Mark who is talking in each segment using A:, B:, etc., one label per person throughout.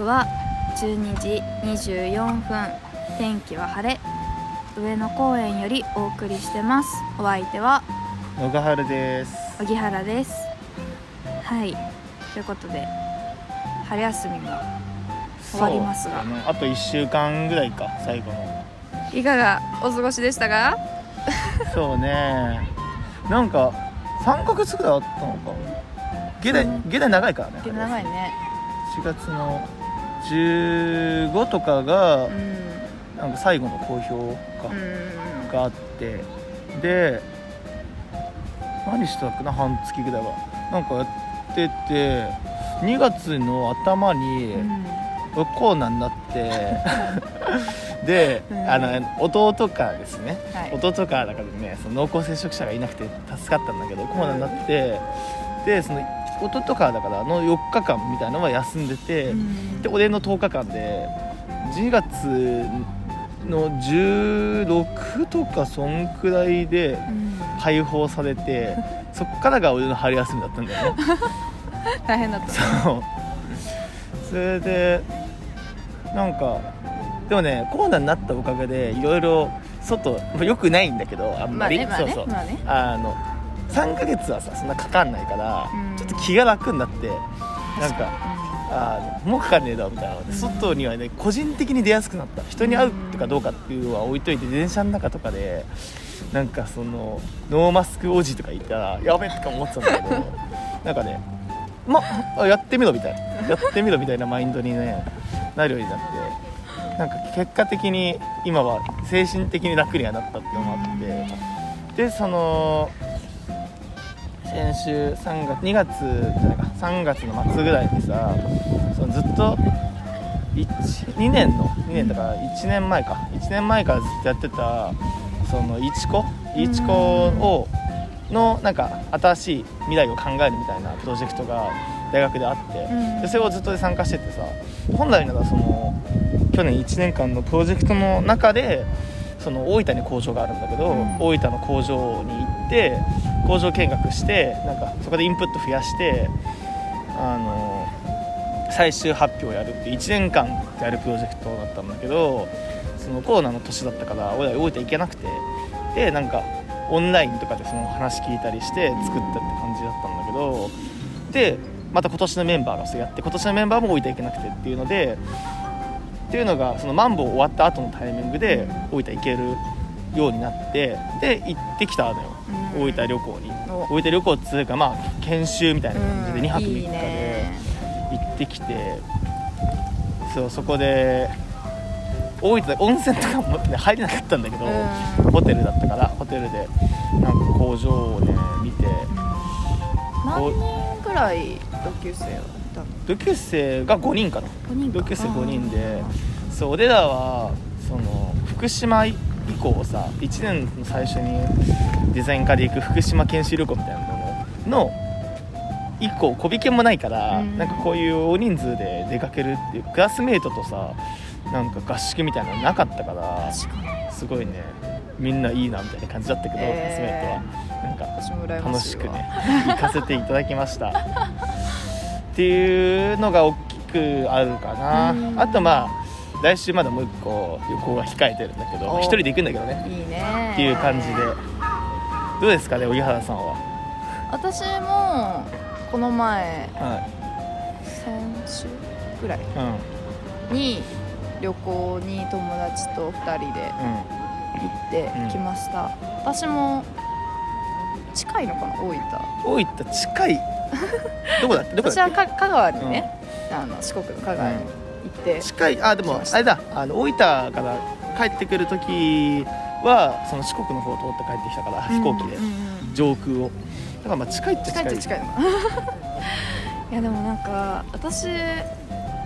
A: 刻は12時24分。天気は晴れ。上野公園よりお送りしてます。お相手は
B: 野ヶ春です。
A: 荻原です。はい。ということで春休みが終わりますが。
B: ね。あと1週間ぐらいか最後の。
A: いかがお過ごしでしたか？
B: そうね。なんか3ヶ月ぐらいあったのか。ゲダ
A: うん。
B: ゲダ長いからね。
A: 長いね。
B: 4月の15とかが
A: うん。
B: なんか最後の公表か、
A: うん。
B: があってで何してたっけな半月ぐらいは。なんかやってて2月の頭に、
A: うん。
B: コロナになって。で、
A: うん。
B: あの弟からですね、
A: はい。
B: 弟からだからねその濃厚接触者がいなくて助かったんだけどコロナになって、でその弟からだからあの4日間みたいなのは休んでて、
A: うん。
B: で俺の10日間で12月の16とかそんくらいで
A: うん。
B: 解放されて そっからが俺の春休みだったんだよね。
A: 大変だった
B: そう。それでなんかでもねコロナになったおかげでいろいろ外まあよくないんだけどあんまり、
A: まあねまあね
B: そうそう、
A: まあね。
B: あの3ヶ月はさそんなかかんないから、
A: うん
B: と気が楽になってなんかあのもうかかんねえだろみたいな。
A: うん。
B: 外にはね個人的に出やすくなった。人に会うとかどうかっていうのは置いといて電車の中とかでなんかそのノーマスクおじとかいたらやべえとか思ってたんだけど なんかねまあやってみろみたい。なやってみろみたいなマインドにねなるようになってなんか結果的に今は精神的に楽にはなったっていうのもあってでその先週3月2月じゃないか3月の末ぐらいにさそのずっと2年の2年だから1年前か1年前からずっとやってたそのいちこいちこをのなんか新しい未来を考えるみたいなプロジェクトが大学であって、
A: うん
B: でそれをずっと参加しててさ本来ならその去年1年間のプロジェクトの中でその大分に工場があるんだけど、
A: うん
B: 大分の工場に行って工場見学してなんかそこでインプット増やしてあの最終発表をやるって1年間やるプロジェクトだったんだけどそのコロナの年だったから俺ら大分行けなくてでなんかオンラインとかでその話聞いたりして作ったって感じだったんだけどでまた今年のメンバーがそうやって今年のメンバーも大分行けなくてっていうのでっていうのがそのマンボウ終わった後のタイミングで大分行けるようになってで行ってきたのよ。
A: うん。
B: 大分旅行に。
A: お。
B: 大分旅行っつうかまあ研修みたいな感じで2泊3日
A: いい
B: で
A: ね。
B: 行ってきてそうそこで大分で温泉とかも、ね、入れなかったんだけど、
A: うん。
B: ホテルだったからホテルでなんか工場をね見て
A: 何人ぐらい同級生はいたの？
B: 同級生が5人かな。
A: 5人か。
B: 同級生5人でそう俺らはその福島以降さ1年の最初にデザイン科で行く福島研修旅行みたいなものの以降小引けもないから、
A: うん。
B: なんかこういう大人数で出かけるっていうクラスメートとさなんか合宿みたいなのなかったからすごいねみんないいなみたいな感じだったけど、クラスメ
A: え
B: ートは。なんか楽しくね行かせていただきました。っていうのが大きくあるかな。
A: うん。
B: あとまあ来週まだもう一個旅行が控えてるんだけど
A: お
B: 一人で行くんだけどね。
A: いいね。
B: っていう感じで。どうですかね荻原さんは？
A: 私もこの前
B: は
A: 先週ぐらい
B: いうん。
A: に旅行に友達と2人で行ってきました、私も近いのかな大分。
B: うん大分近い。どこだ？っけ？どこ
A: 私はか香川にね、あの四国の香川に。行って、
B: け近いあでもあれだあの大分から帰ってくる時はその四国の方を通って帰ってきたから飛行機で
A: うん。うんうん
B: 上空を。だからまあ近いっちゃ近い。
A: 近いいの。いやでもなんか私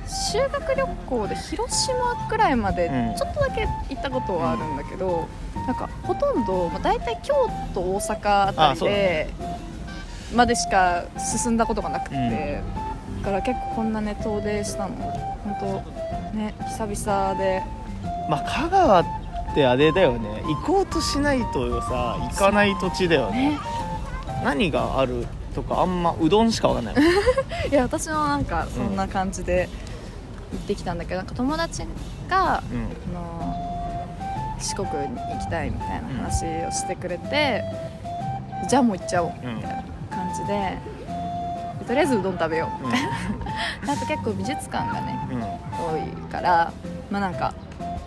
A: 修学旅行で広島くらいまで
B: うん。
A: ちょっとだけ行ったことはあるんだけど、なんかほとんど、まあ、大体京都大阪あたりでまでしか進んだことがなくて、だから結構こんなね遠出したの本当ね久々で。
B: まあ香川ってあれだよね。行こうとしないとさ行かない土地だよね。
A: ね。
B: 何があるとかあんまうどんしかわかんない
A: いや私もなんかそんな感じで、行ってきたんだけどなんか友達が
B: うん。
A: あの四国に行きたいみたいな話をしてくれて、じゃあもう行っちゃおう
B: うん
A: みたいな感じでとりあえずうどん食べよう。みたいな、あと結構美術館がね多いからまあなんか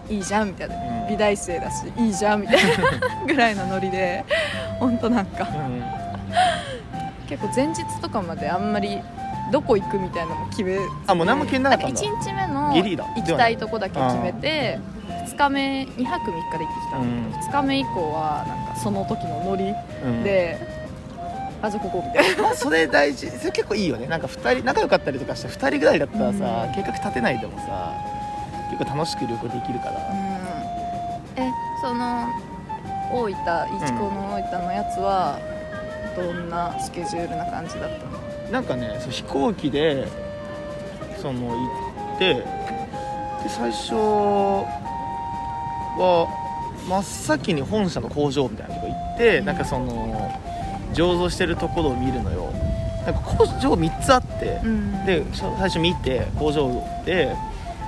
A: いいじゃんみたいな、
B: うん。
A: 美大生だしいいじゃんみたいな ぐらいのノリで本当なんか。
B: うん
A: 結構前日とかまであんまりどこ行くみたいなのも決め
B: あもう何も決めなかったんだ。
A: 1日目の行きたいとこだけ決めて2日目2泊3日で行ってきたんだけど、2日目以降はなんかその時のノリ
B: うん。
A: で、あじゃあここ。みたいな
B: まあそれ大事。それ結構いいよね。なんか2人仲良かったりとかして2人ぐらいだったらさ、
A: うん。
B: 計画立てないでもさ結構楽しく旅行できるから、
A: えその大分いちこの大分のやつはどんなスケジュールな感じだったの？
B: なんかねそう飛行機でその行ってで最初は真っ先に本社の工場みたいなとこ行って、
A: うん。
B: なんかその醸造してるところを見るのよ。なんか工場3つあって、
A: うん。
B: で最初見て工場で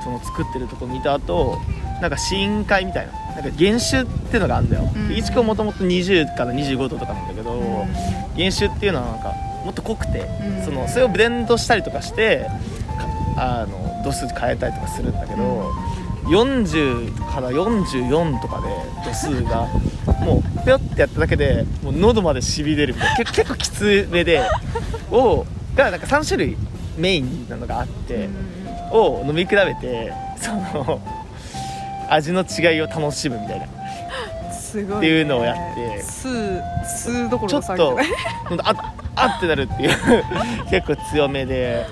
B: その作ってるとこ見た後なんか試飲会みたいななんか原酒っていうのがあるんだよ、
A: うん。
B: でいちこもともと20から25度とかなんだけど、原酒っていうのはなんかもっと濃くて、
A: うん。
B: そのそれをブレンドしたりとかしてかあの度数変えたりとかするんだけど、40から44とかで度数がもうぴょってやっただけでもう喉までしびれるみたいな。結結構きつめでをがなんか3種類メインなのがあって、を飲み比べてその味の違いを楽しむみたいな。
A: すごい、ね、
B: っていうのをやって。
A: 数数どこ
B: ちょっとああってなるっていう。結構強めで。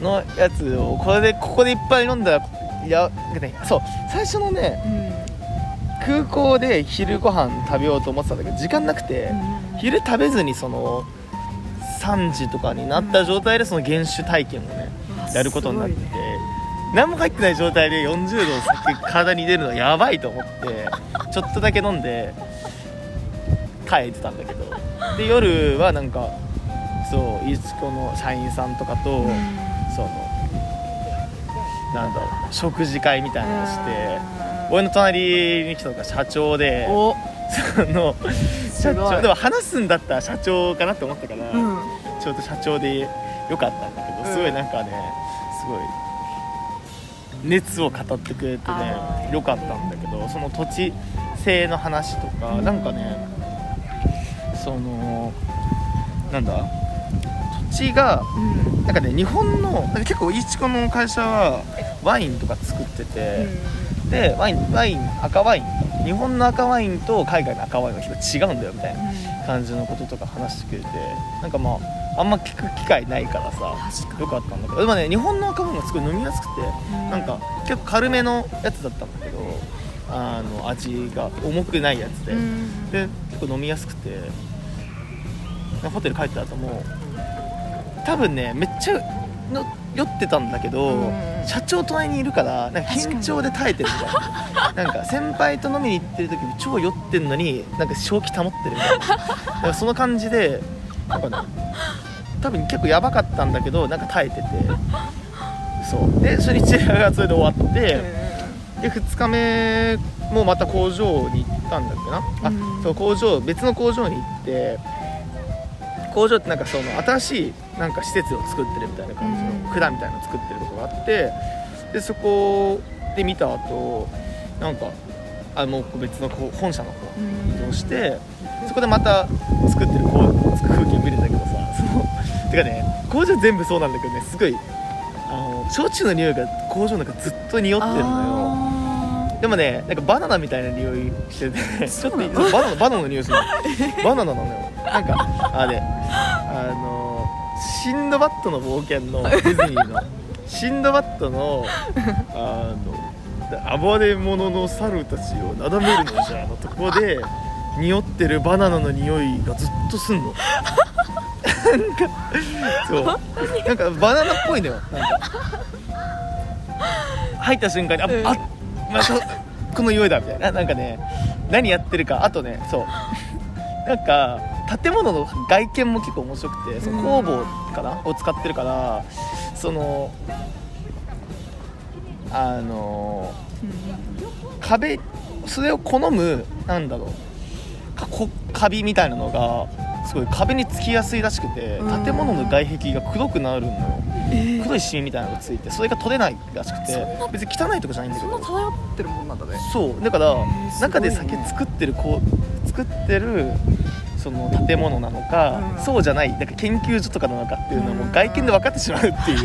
B: のやつをこれでここでいっぱい飲んだらいやなんかね。そう。最初のね
A: うん
B: 空港で昼ご飯食べようと思ってたんだけど時間なくて、
A: うん
B: 昼食べずにその3時とかになった状態でその原酒体験をねやることになって
A: ね。
B: 何も入ってない状態で40度酒体に入れるのはやばいと思ってちょっとだけ飲んで帰ってたんだけど。で夜はなんかそういちこの社員さんとかと、
A: うん
B: なんだろう食事会みたいなのをして
A: うん。
B: 俺の隣に来たのが社長で
A: お。
B: その社長でも話すんだったら社長かなって思ったから、
A: うん。
B: ちょうど社長でよかったんだけど、
A: うん。
B: すごいなんかねすごい熱を語ってくれてねよかったんだけどその土地性の話とか、なんかねそのなんだ？土地が
A: うん
B: なんかね日本の結構いちこの会社はワインとか作ってて、でワインワイン赤ワイン日本の赤ワインと海外の赤ワインは結構違うんだよみたいな感じのこととか話してくれてなんかまああんま聞く機会ないからさよかったんだけど。でもね日本の赤ワインがすごい飲みやすくて
A: に
B: なんか結構軽めのやつだったんだけどあの味が重くないやつで、
A: うん。
B: で結構飲みやすくてホテル帰った後も多分ねめっちゃの酔ってたんだけど、
A: うん。
B: 社長隣にいるからなんか緊張で耐えてるみたいな。なんか 先輩と飲みに行ってる時に超酔ってんのになんか正気保ってるみたいな。だからその感じでなんかね多分結構やばかったんだけどなんか耐えてて。そう。で初日がそれで終わって、で2日目もまた工場に行ったんだっけな、あ
A: うん。
B: そう工場別の工場に行って工場ってなんかその新しいなんか施設を作ってるみたいな感じ
A: うん。
B: の管みたいなの作ってるとこがあってでそこで見た後なんかあもう別のこう本社の方に移動してそこでまた作ってるこう風景見れたけどさその てかね工場全部そうなんだけどねすごいあの焼酎の匂いが工場なんかずっと匂ってるのよ。
A: あ
B: でもねなんかバナナみたいな匂いしててちょっとバナナバナナの匂いするの。バナナなのよ。なんかあれあのシンドバッドの冒険の ディズニーの。シンドバッドの あの暴れ者の猿たちをなだめるのじゃのとこで匂ってるバナナの匂いがずっとすんの。なんかそう。なんかバナナっぽいのよ。なんか入った瞬間にあ、
A: うん。
B: あまたこの匂いだみたいな。なんかね何やってるかあとねそう。なんか建物の外見も結構面白くてその工房かな？を使ってるからそのあの
A: うん
B: 壁それを好むなんだろうカビみたいなのがすごい壁につきやすいらしくて
A: うん。
B: 建物の外壁が黒くなるのよ。
A: えー。
B: 黒いシミみたいなのがついてそれが取れないらしくて
A: な
B: 別に汚いとかじゃないんだけ
A: そんな
B: ど
A: 漂ってるもんなんだね。
B: そう。だから中で酒作ってるこう作ってるその建物なのか、
A: うん。
B: そうじゃないなんか研究所とかなのかっていうのはも
A: う
B: うん。外見で分かってしまうっていう。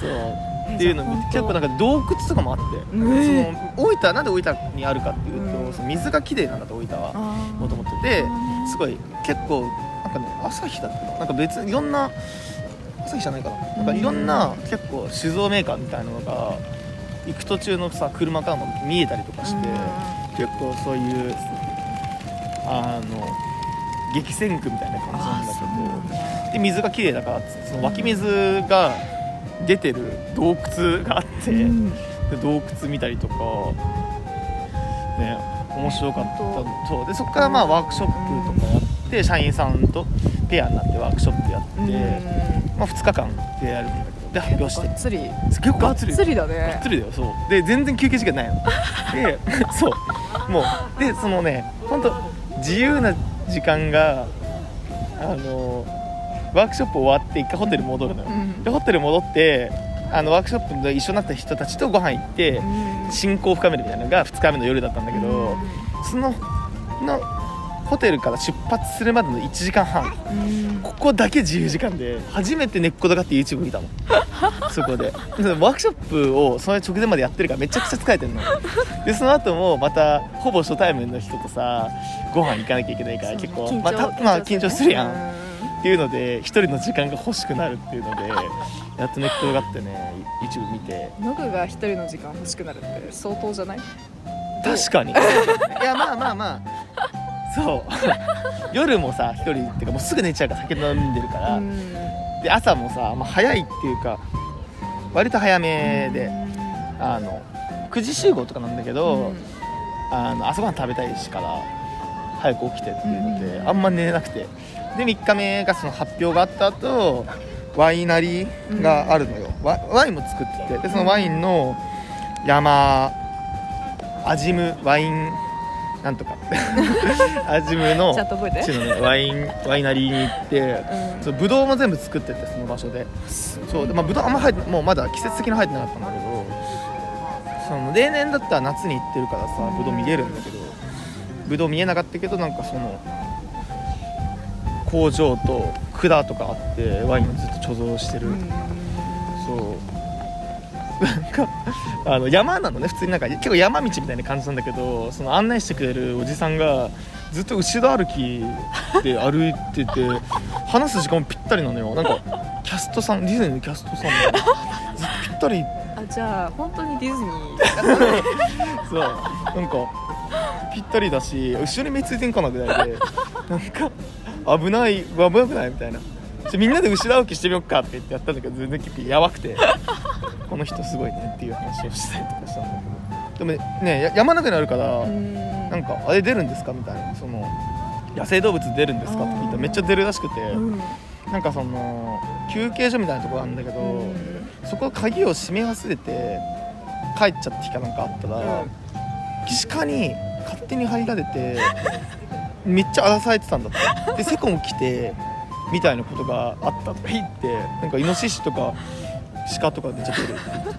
B: そう。っていうのを見て結構なんか洞窟とかもあって、
A: え
B: その大分なんで大分にあるかっていうと、
A: うん。
B: その水がきれいなんだと大分はもともとですごい結構なんかね朝日だったな。んか別にいろんな朝日じゃないかな。なんかいろんな結構酒造メーカーみたいなのが行く途中のさ車からも見えたりとかして、結構そういうあの激戦区みたいな感じなんだけどで水がきれいだからその湧き水が出てる洞窟があって、
A: うん。
B: で洞窟見たりとかね面白かったのとでそこからまあワークショップとかやって社員さんとペアになってワークショップやって、まあ、2日間でやるんだけどで発表して。
A: がっつり。
B: 結構がっつり。
A: がっつりだ
B: がっ
A: ね
B: つりだよそう。で全然休憩時間ないの。で そう。もうでそのね自由な時間があのワークショップ終わって一回ホテル戻るのよ、
A: うん。
B: でホテル戻ってあのワークショップで一緒になった人たちとご飯行って
A: うん。
B: 親交を深めるみたいなのが2日目の夜だったんだけど、そののホテルから出発するまでの1時間半。
A: うん。
B: ここだけ自由時間で初めて寝っ転がって YouTube 見たの。そこで。でワークショップをその直前までやってるからめちゃくちゃ疲れてるの。でその後もまたほぼ初対面の人とさご飯行かなきゃいけないから結構
A: 緊張
B: まあたまあ緊張するやん。
A: う
B: っていうので一人の時間が欲しくなるっていうので やっと寝っ転がってね YouTube 見て。
A: ノグが一人の時間欲しくなるって相当じゃない？
B: 確かに。いやまあまあまあそう。夜もさ一人っていうかもうすぐ寝ちゃうから酒飲んでるから、
A: うん。
B: で朝もさ、まあ、早いっていうか割と早めであの9時集合とかなんだけど、
A: うん。
B: あの朝ごはん食べたいしから早く起きてっていうので、
A: うん。
B: あんま寝れなくて。で3日目がその発表があった後ワイナリーがあるのよ、ワワインも作っててでそのワインの山アジムワインなんとか。アジムの
A: ちゃんと覚えて。
B: 地のねワインワイナリーに行って
A: うん。
B: そうブドウも全部作っててその場所で。そうでまあブドウあんま入ってもうまだ季節的に入ってなかったんだけど。その例年だったら夏に行ってるからさブドウ見れるんだけど。ブドウ見えなかったけどなんかその工場と管とかあってワインをずっと貯蔵してる、そうなんかあの山なのね普通になんか結構山道みたいな感じなんだけどその案内してくれるおじさんがずっと後ろ歩きで歩いてて話す時間もぴったりなのよ。なんかキャストさんディズニーのキャストさん。がずっとぴったり。
A: あじゃあ本当にディズニー。
B: そう。なんかぴったりだし後ろに目ついてんかなぐらいでなんか危ない危なくないみたいな。みんなで後ろ歩きしてみよっかって言ってやったんだけど全然結構やばくてこの人すごいねっていう話をしたりとかしたんだけど。でもねや山の中にあるから、
A: うん。
B: なんかあれ出るんですか？みたいな。その野生動物出るんですか？って聞いたらめっちゃ出るらしくて、
A: うん。
B: なんかその休憩所みたいなところあるんだけど、
A: うん。
B: そこ鍵を閉め忘れて帰っちゃった日かなんかあったら、岸下に勝手に入られてめっちゃ荒らされてたんだって。でセコも来てみたいなことがあったとか言ってなんかイノシシとか鹿とかめっちゃ出るって言ってて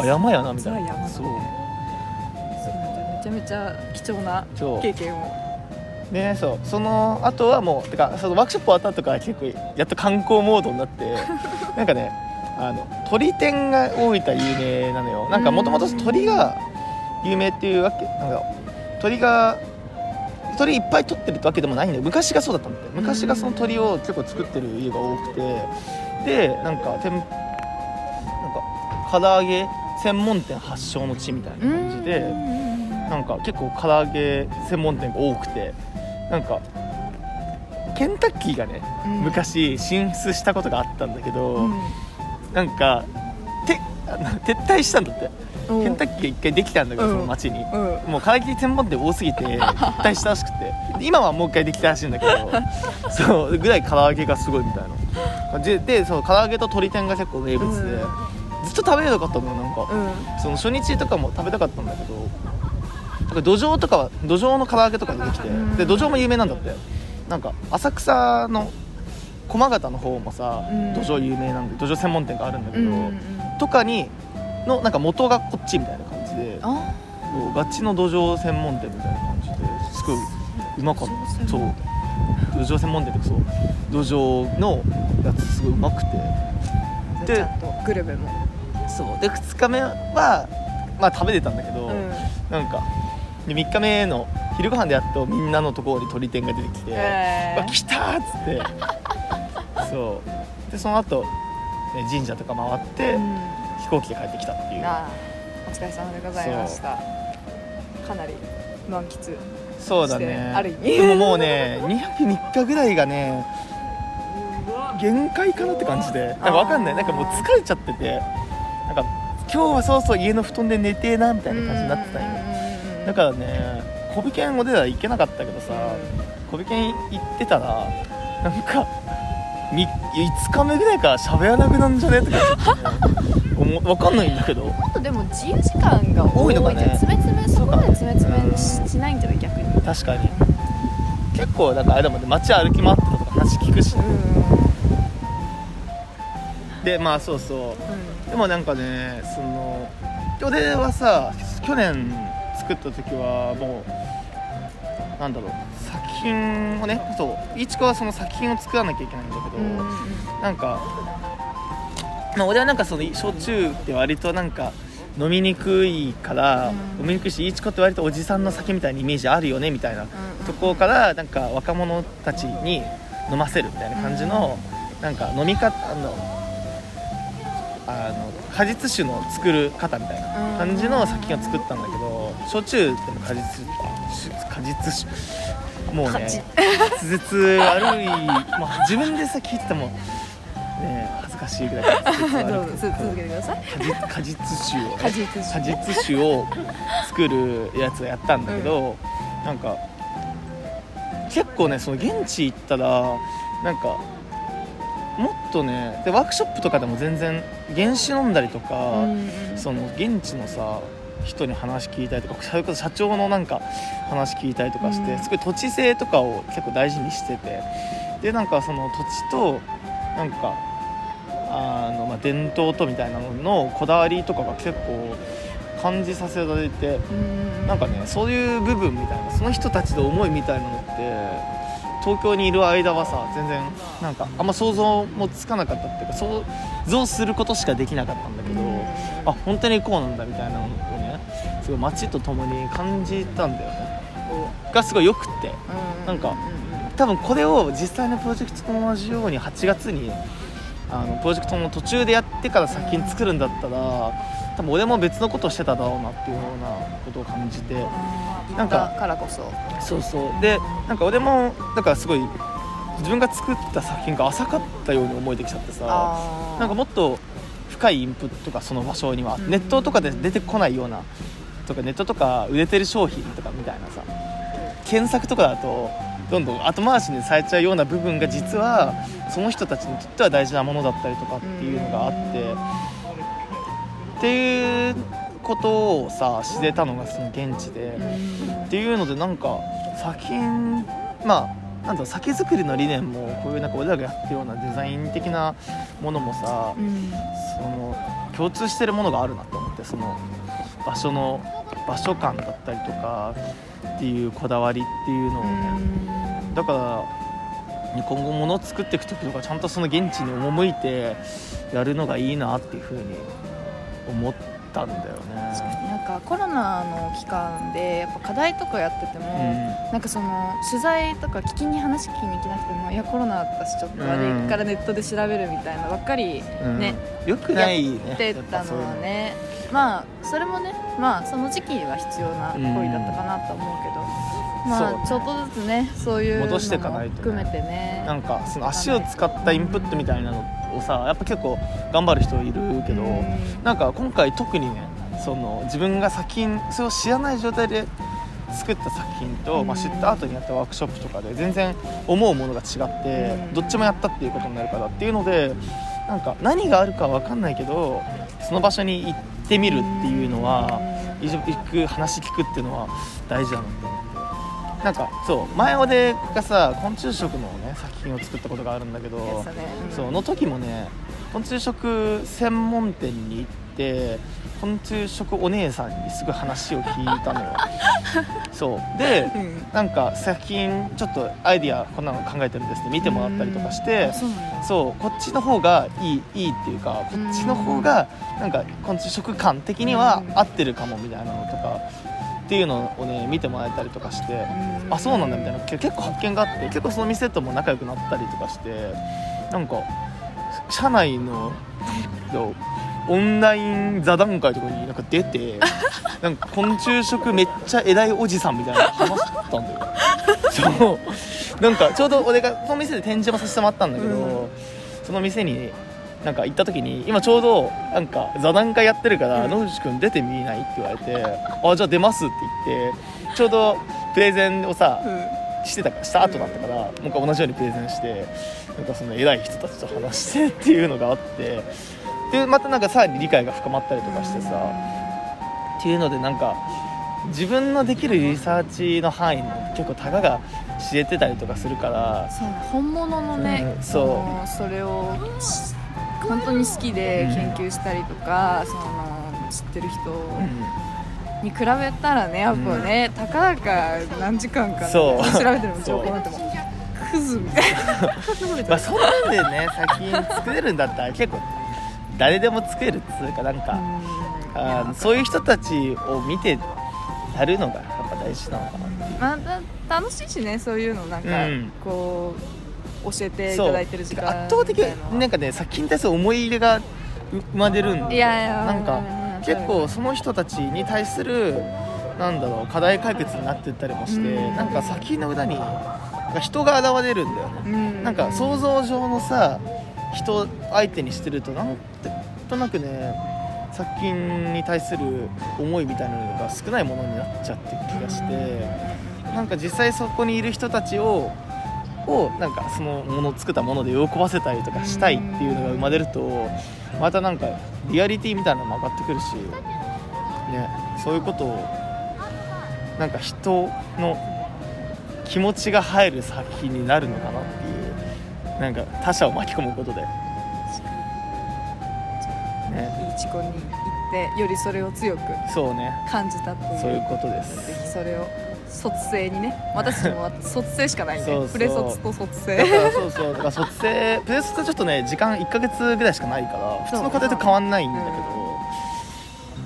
B: あ山やなみたいな。そう
A: めちゃめちゃ貴重な経験を。
B: ねそう。その後はもうてかそのワークショップ終わった後から結構やっと観光モードになって なんかねあの鳥天が大分有名なのよ。なんかもともと鳥が有名っていうわけなんか鳥が鳥いっぱい取ってるってわけでもないんだよ。昔がそうだったんだって昔がその鳥を結構作ってる家が多くて。でなんかてんなんか唐揚げ専門店発祥の地みたいな感じで、なんか結構唐揚げ専門店が多くてなんかケンタッキーがね昔進出したことがあったんだけど、なんかて撤退したんだって、ケンタッキーが一回できたんだけど、
A: うん。
B: その町に、
A: うん。
B: もう唐揚げ専門店多すぎて撤退したらしくて。今はもう一回できたらしいんだけど そうぐらい唐揚げがすごいみたいな感じででそう唐揚げと鶏天が結構名物で、と食べれなかったのよなんか。
A: うん。
B: その初日とかも食べたかったんだけどだから土壌とかは土壌の唐揚げとか出てきて
A: うん。
B: で土壌も有名なんだって。なんか浅草の駒形の方もさ
A: うん。
B: 土壌有名なんで土壌専門店があるんだけど、
A: うんうんうん。
B: とかにのなんか元がこっちみたいな感じでガチの土壌専門店みたいな感じですごいうまかった。そう。土壌専門店ってそう。土壌のやつすごいうまくて。で
A: グルメも
B: そう。で2日目はまあ食べてたんだけど、
A: うん。
B: なんかで3日目の昼ご飯でやっとみんなのところに鳥天が出てきて「
A: へー。
B: 来た!」っつって。そう。でその後、ね神社とか回って、
A: うん。
B: 飛行機で帰ってきたっていう。
A: ああお疲れ様でございました。かなり満喫
B: そうだ
A: して
B: ね
A: ある意味。
B: でももうね 2泊3日ぐらいがね限界かなって感じで。分かんない。なんかもう疲れちゃっててなんか今日はそうそう家の布団で寝てえなみたいな感じになってたんよ。だからね小尾犬おでら行けなかったけどさ小尾犬行ってたらなんかみ5日目ぐらいから喋らなくなんじゃねとか思分かんないんだけど
A: あとでも自由時間が多い
B: のかね。
A: じゃん詰め詰めそこまで詰め詰めにしないんじゃない？逆に。
B: 確かに。結構なんかあれだもんね。街歩き回ってたとか話聞くし、
A: うん。
B: でまあそうそう。
A: うん
B: でもなんかねその俺はさ去年作った時はもうなんだろう作品をねそういちこはその作品を作らなきゃいけないんだけど、なんか、まあ、俺はなんかその焼酎って割となんか飲みにくいから、
A: うん。
B: 飲みにくいしいちこって割とおじさんの酒みたいなイメージあるよねみたいな
A: うん。
B: ところからなんか若者たちに飲ませるみたいな感じの、なんか飲み方あのあの果実酒の作る方みたいな感じの作品を作ったんだけど焼酎でも果実酒果実酒。もうね
A: 果実。
B: 滑舌悪い、まあ、自分でさ聞いててもね恥ずかしいぐらい
A: ど。うぞつ続けてください。
B: 果実酒をね
A: 果実酒。
B: 果実酒を作るやつをやったんだけど、なんか結構ねその現地行ったらなんかもっとねでワークショップとかでも全然原酒飲んだりとか、
A: うん
B: その現地のさ人に話聞いたりとかそれこそ社長のなんか話聞いたりとかして、
A: うん。
B: すごい土地性とかを結構大事にしててでなんかその土地となんかあの、まあ、伝統とみたいなののこだわりとかが結構感じさせられて
A: うん。
B: なんかねそういう部分みたいなその人たちの思いみたいなのって東京にいる間はさ全然なんかあんま想像もつかなかったっていうか想像することしかできなかったんだけど、あ本当にこうなんだみたいなのをねすごい街とともに感じたんだよね。がすごいよくって。
A: うん。
B: なんか
A: う
B: 多分これを実際のプロジェクトと同じように8月にあのプロジェクトの途中でやってから作品作るんだったら多分俺も別のことをしてただろうなっていうようなことを感じて。
A: ん
B: なんか
A: だからこそ。
B: そうそう。でなんか俺もだからすごい自分が作った作品が浅かったように思えてきちゃってさなんかもっと深いインプットがその場所には
A: うん。
B: ネットとかで出てこないようなとかネットとか売れてる商品とかみたいなさ検索とかだとどんどん後回しにされちゃうような部分が実はその人たちにとっては大事なものだったりとかっていうのがあってっていうことをさ知れたのがその現地で。
A: うん
B: っていうのでなんか作品まあなんだろう酒造りの理念もこういうなんか俺らがやってるようなデザイン的なものもさ
A: うん
B: その共通してるものがあるなと思ってその場所の場所感だったりとかっていうこだわりっていうのをねだから今後物を作っていく時とかちゃんとその現地に赴いてやるのがいいなっていうふうに思ったんだよね。
A: なんかコロナの期間でやっぱ課題とかやってても、なんかその取材とか聞きに話聞きに行けなくてもいやコロナだったしちょっと悪いからネットで調べるみたいなばっかり
B: うん。
A: ね
B: よくないね。
A: やってたのはね。まあそれもねまあその時期は必要な行為だったかなと思うけど、ま
B: そう
A: あちょっとずつねそういうのも
B: 戻していかないとね。
A: 含めてね。
B: なんかその足を使ったインプットみたいなのをさやっぱ結構頑張る人いるけど、
A: うん。
B: なんか今回特にねその自分が作品それを知らない状態で作った作品と、
A: うん。
B: まあ、知った後にやったワークショップとかで全然思うものが違って、
A: うん。
B: どっちもやったっていうことになるからっていうのでなんか何があるかわかんないけどその場所に行ってみるっていうのは行く話聞くっていうのは大事だなって思って。なんかそう前俺がさ昆虫食のね作品を作ったことがあるんだけど、
A: ねうん
B: そうの時もね昆虫食専門店に行って昆虫食お姉さんにすぐ話を聞いたのよ。そう。で
A: うん。
B: なんか作品ちょっとアイディアこんなの考えてるんですって見てもらったりとかして
A: そう
B: こっちの方がいいいいっていうかこっちの方がなんか昆虫食感的には合ってるかもみたいなのとかっていうのをね見てもらえたりとかしてあそうなんだみたいなけ結構発見があって結構その店とも仲良くなったりとかしてなんか社内ののオンライン座談会とかになんか出て なんか昆虫食めっちゃ偉いおじさんみたいなの話したんだよ。そう。なんかちょうど俺がその店で展示もさせてもらったんだけど、
A: うん。
B: その店になんか行った時に今ちょうどなんか座談会やってるから
A: うん。
B: 野口君出てみないって言われてあじゃあ出ますって言ってちょうどプレゼンをさ
A: うん。
B: してたかした後だったから、もう一回同じようにプレゼンしてなんかその偉い人たちと話してっていうのがあってでまたなんかさらに理解が深まったりとかしてさ、っていうのでなんか自分のできるリサーチの範囲も結構たかが知れてたりとかするから
A: そう本物のね、
B: うん
A: そのそれをし本当に好きで研究したりとか、その知ってる人に比べたらねやっぱね、たかだか何時間か、ね、
B: そう。
A: 調べてるの情報なんてもうクズみたいな。
B: まあそんなんでね作品作れるんだったら結構誰でも作れるっつうかなんか、あーそういう人たちを見てやるのがやっぱ大事なのかなっていう。
A: まあだ楽しいしねそういうのなんか、
B: うん。
A: こう教えていただいてる時間
B: 圧倒的なんかね作品に対する思い入れがう生まれるんで
A: いや
B: なんか
A: うん
B: 結構その人たちに対するなんだろう課題解決になってったりもして、
A: うん
B: なんか作品の裏に人が現れるんだよね、
A: うん
B: なんか想像上のさ人相手にしてるとなんとなくね作品に対する思いみたいなのが少ないものになっちゃってる気がしてなんか実際そこにいる人たちををなんかそのもの作ったもので喜ばせたりとかしたいっていうのが生まれるとまたなんかリアリティみたいなのも上がってくるし、ね、そういうことをなんか人の気持ちが入る作品になるのかなっていうなんか他者を巻き込むことで、ね、
A: いいチコに行ってよりそれを強く
B: そうね。
A: 感じたっていう。
B: そういうことです。
A: ぜひそれを卒生にね私も卒生しかないんでプレ卒と卒
B: だか
A: 生
B: らそうそうだから卒生プレスってちょっとね時間1ヶ月ぐらいしかないから普通の課題と変わんないんだけど、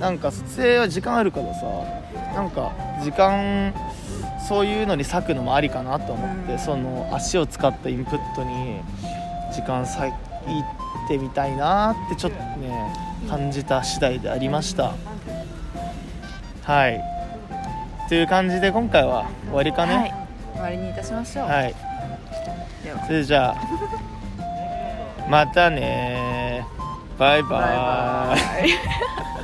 B: なんか卒生は時間あるからさなんか時間そういうのに割くのもありかなと思って、
A: うん。
B: その足を使ったインプットに時間割いてみたいなってちょっとね感じた次第でありました。はいという感じで今回は終わりか
A: はい。
B: ね
A: 終わりにいたしましょう、
B: はい。それじゃあ またねバイバ
A: バイ。
B: イ
A: バイ